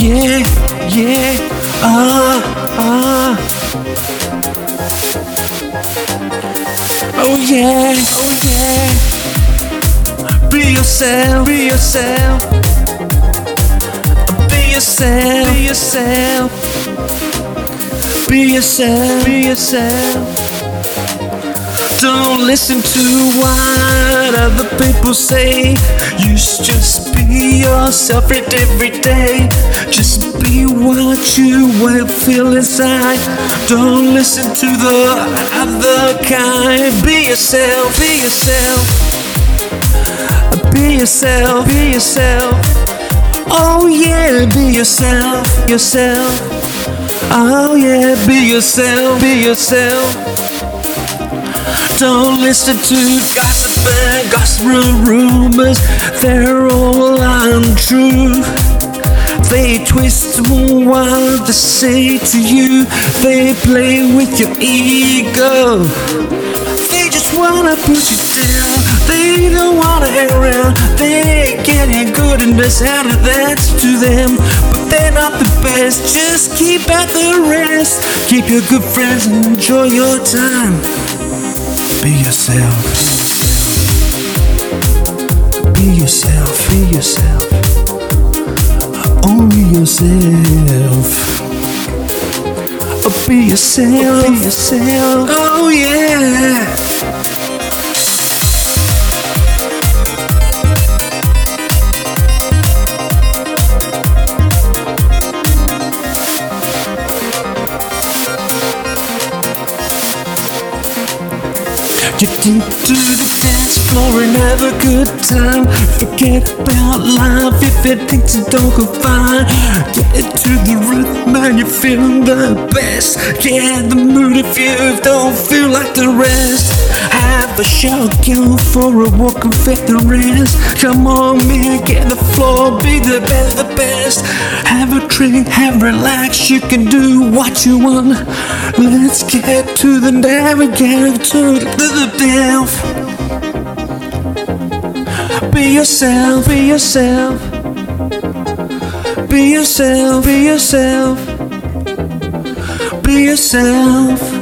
yeah, yeah, ah, ah. Oh yeah, oh yeah. Be yourself, be yourself. Be yourself, be yourself. Be yourself, be yourself. Don't listen to what other people say. You should just be yourself every day. What you will feel inside. Don't listen to the other kind. Be yourself, be yourself. Be yourself, be yourself. Oh yeah, be yourself, yourself. Oh yeah, be yourself, be yourself. Don't listen to gossip and gossip rumors, they're all untrue. They twist what they say to you, they play with your ego. They just wanna put you down, they don't wanna hang around. They ain't getting good and that's how that's to them. But they're not the best, just keep out the rest. Keep your good friends and enjoy your time. Be yourself. Be yourself. Be yourself. Yourself. Be yourself. Be yourself. Oh yeah. Dip to the dance floor and have a good time. Forget about life if it thinks it don't go fine. Get into the rhythm and you're feeling the best. Get the mood if you don't feel like the rest. Have a shower, go for a walk and fit the rest. Come on, man, get the floor, be the best, the best. Have a drink, have relax, you can do what you want. Let's get to the navigate to the depth. Be yourself, be yourself. Be yourself, be yourself. Be yourself.